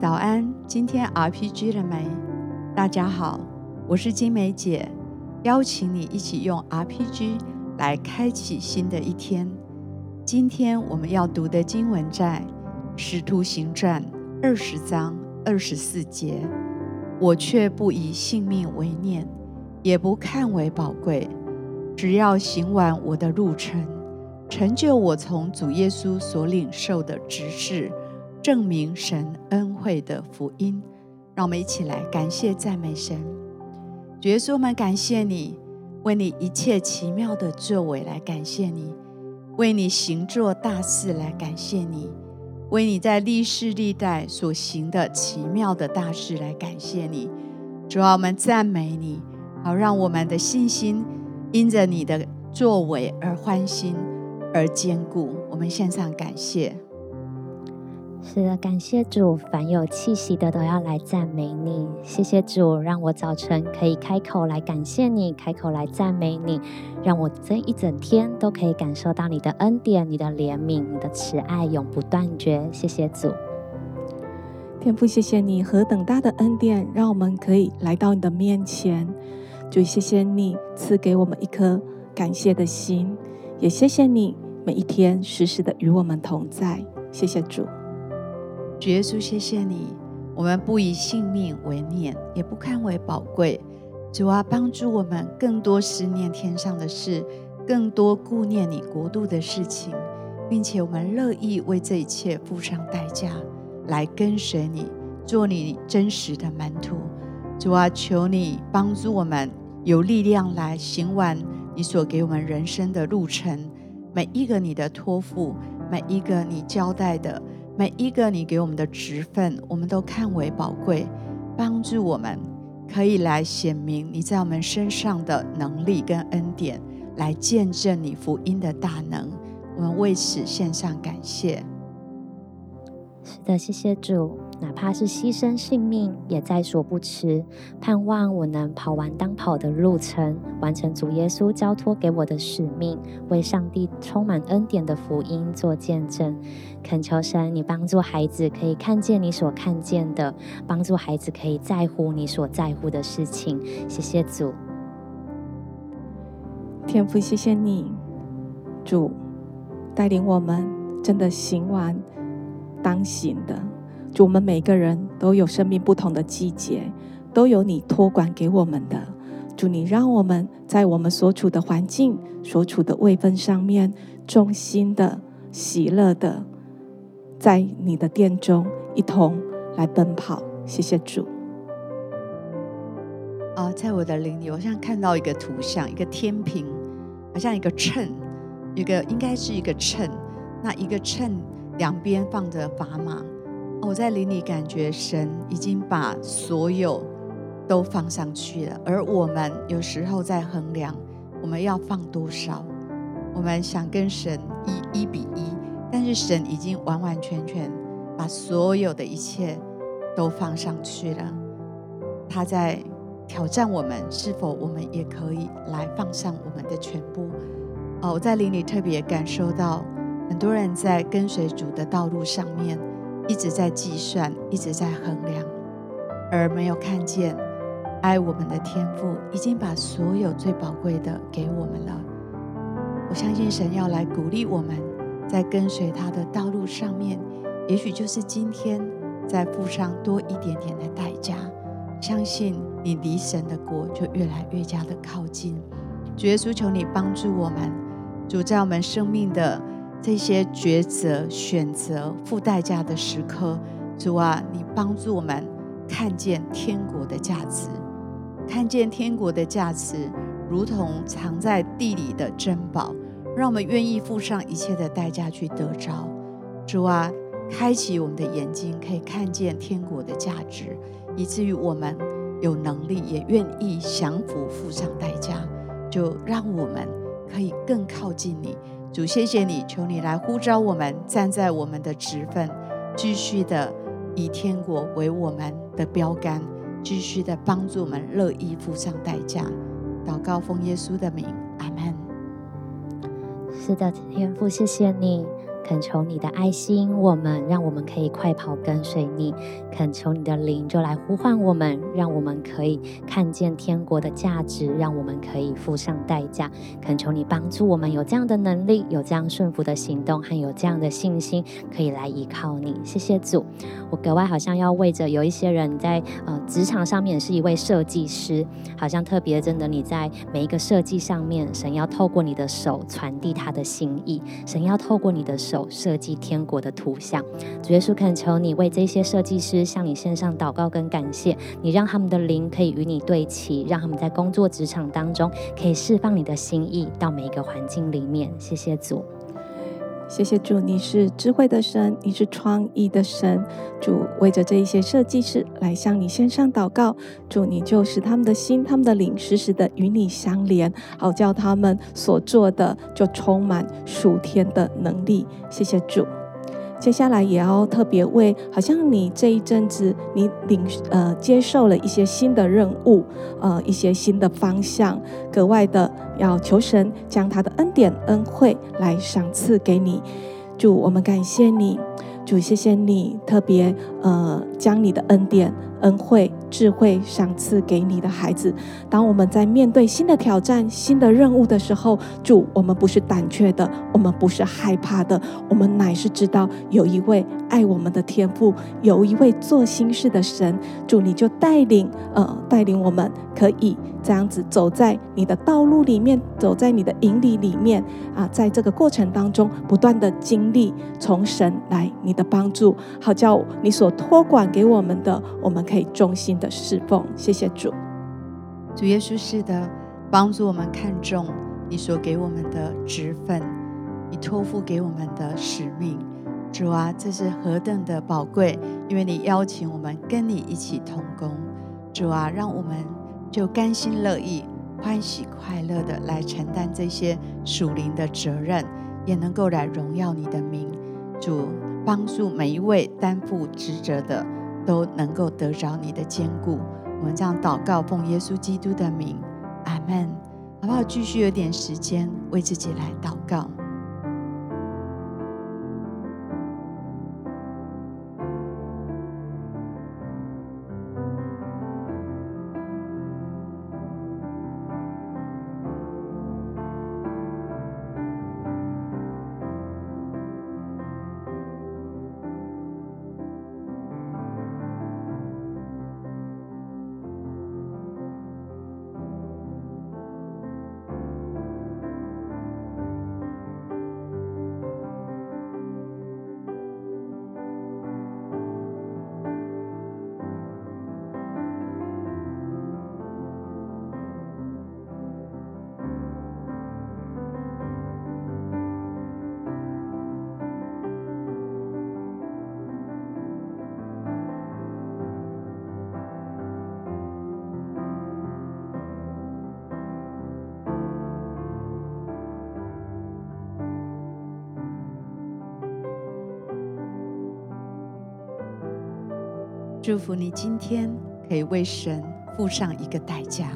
早安，今天 RPG 了没？大家好，我是金梅姐，邀请你一起用 RPG 来开启新的一天。今天我们要读的经文在《使徒行传》二十章二十四节。我却不以性命为念，也不看为宝贵，只要行完我的路程，成就我从主耶稣所领受的职事。证明神恩惠的福音，让我们一起来感谢赞美神。主耶稣，我们感谢你，为你一切奇妙的作为来感谢你，为你行作大事来感谢你，为你在历世历代所行的奇妙的大事来感谢你。主啊，我们赞美你，好让我们的信心因着你的作为而欢欣而坚固。我们献上感谢。是的，感谢主，凡有气息的都要来赞美你。谢谢主，让我早晨可以开口来感谢你，开口来赞美你，让我这一整天都可以感受到你的恩典、你的怜悯、你的慈爱永不断绝。谢谢主，天父，谢谢你何等大的恩典，让我们可以来到你的面前。主，谢谢你赐给我们一颗感谢的心，也谢谢你每一天时时的与我们同在。谢谢主。主耶稣，谢谢你，我们不以性命为念，也不看为宝贵。主啊，帮助我们更多思念天上的事，更多顾念你国度的事情，并且我们乐意为这一切付上代价，来跟随你，做你真实的门徒。主啊，求你帮助我们有力量来行完你所给我们人生的路程，每一个你的托付，每一个你交代的。每一个你给我们的职分，我们都看为宝贵，帮助我们可以来显明你在我们身上的能力跟恩典，来见证你福音的大能。我们为此献上感谢。是的，谢谢主。哪怕是牺牲性命，也在所不辞。盼望我能跑完当跑的路程，完成主耶稣交托给我的使命，为上帝充满恩典的福音做见证。恳求神，你帮助孩子可以看见你所看见的，帮助孩子可以在乎你所在乎的事情。谢谢主，天父，谢谢你，主带领我们，真的行完当行的。主，我们每个人都有生命不同的季节，都有你托管给我们的。主，你让我们在我们所处的环境、所处的位分上面，衷心的、喜乐的，在你的殿中一同来奔跑。谢谢主。啊，在我的灵里，我好像看到一个图像，一个天平，好像一个秤，一个应该是一个秤。那一个秤两边放着砝码。我在灵里感觉神已经把所有都放上去了，而我们有时候在衡量我们要放多少，我们想跟神一一比一，但是神已经完完全全把所有的一切都放上去了。他在挑战我们，是否我们也可以来放上我们的全部？哦，我在灵里特别感受到很多人在跟随主的道路上面。一直在计算，一直在衡量，而没有看见爱我们的天父已经把所有最宝贵的给我们了。我相信神要来鼓励我们，在跟随他的道路上面，也许就是今天再付上多一点点的代价。相信你离神的国就越来越加的靠近。主耶稣，求你帮助我们，主在我们生命的。这些抉择、选择、付代价的时刻，主啊，你帮助我们看见天国的价值，看见天国的价值，如同藏在地里的珍宝，让我们愿意付上一切的代价去得着。主啊，开启我们的眼睛，可以看见天国的价值，以至于我们有能力，也愿意降服，付上代价，就让我们可以更靠近你。主，谢谢你，求你来呼召我们，站在我们的职分，继续的以天国为我们的标杆，继续的帮助我们，乐意付上代价。祷告奉耶稣的名，阿门。是的，天父，谢谢你。恳求你的爱心我们，让我们可以快跑跟随你。恳求你的灵就来呼唤我们，让我们可以看见天国的价值，让我们可以付上代价。恳求你帮助我们有这样的能力，有这样顺服的行动，还有这样的信心，可以来依靠你。谢谢主，我格外好像要为着有一些人在呃职场上面是一位设计师，好像特别真的你在每一个设计上面，神要透过你的手传递他的心意，神要透过你的手设计天国的图像。主耶稣，恳求你为这些设计师。向你献上祷告跟感谢，你让他们的灵可以与你对齐，让他们在工作职场当中可以释放你的心意到每一个环境里面。谢谢主，谢谢主，你是智慧的神，你是创意的神。主为着这一些设计师来向你献上祷告，主你就使他们的心、他们的灵时时的与你相连，好叫他们所做的就充满属天的能力。谢谢主。接下来也要特别为，好像你这一阵子你领呃接受了一些新的任务，呃一些新的方向，格外的要求神将他的恩典恩惠来赏赐给你。主，我们感谢你，主谢谢你特别呃将你的恩典。恩惠、智慧赏赐给你的孩子。当我们在面对新的挑战、新的任务的时候，主，我们不是胆怯的，我们不是害怕的，我们乃是知道有一位爱我们的天父，有一位做新事的神。主，你就带领，呃，带领我们可以这样子走在你的道路里面，走在你的引领里面啊，在这个过程当中，不断的经历从神来你的帮助，好叫你所托管给我们的，我们。可以忠心的侍奉，谢谢主。主耶稣是的，帮助我们看重你所给我们的职分，你托付给我们的使命。主啊，这是何等的宝贵！因为你邀请我们跟你一起同工。主啊，让我们就甘心乐意、欢喜快乐的来承担这些属灵的责任，也能够来荣耀你的名。主，帮助每一位担负职责的。都能够得着你的坚固。我们这样祷告，奉耶稣基督的名，阿门。好不好？继续有点时间为自己来祷告。祝福你今天可以为神付上一个代价。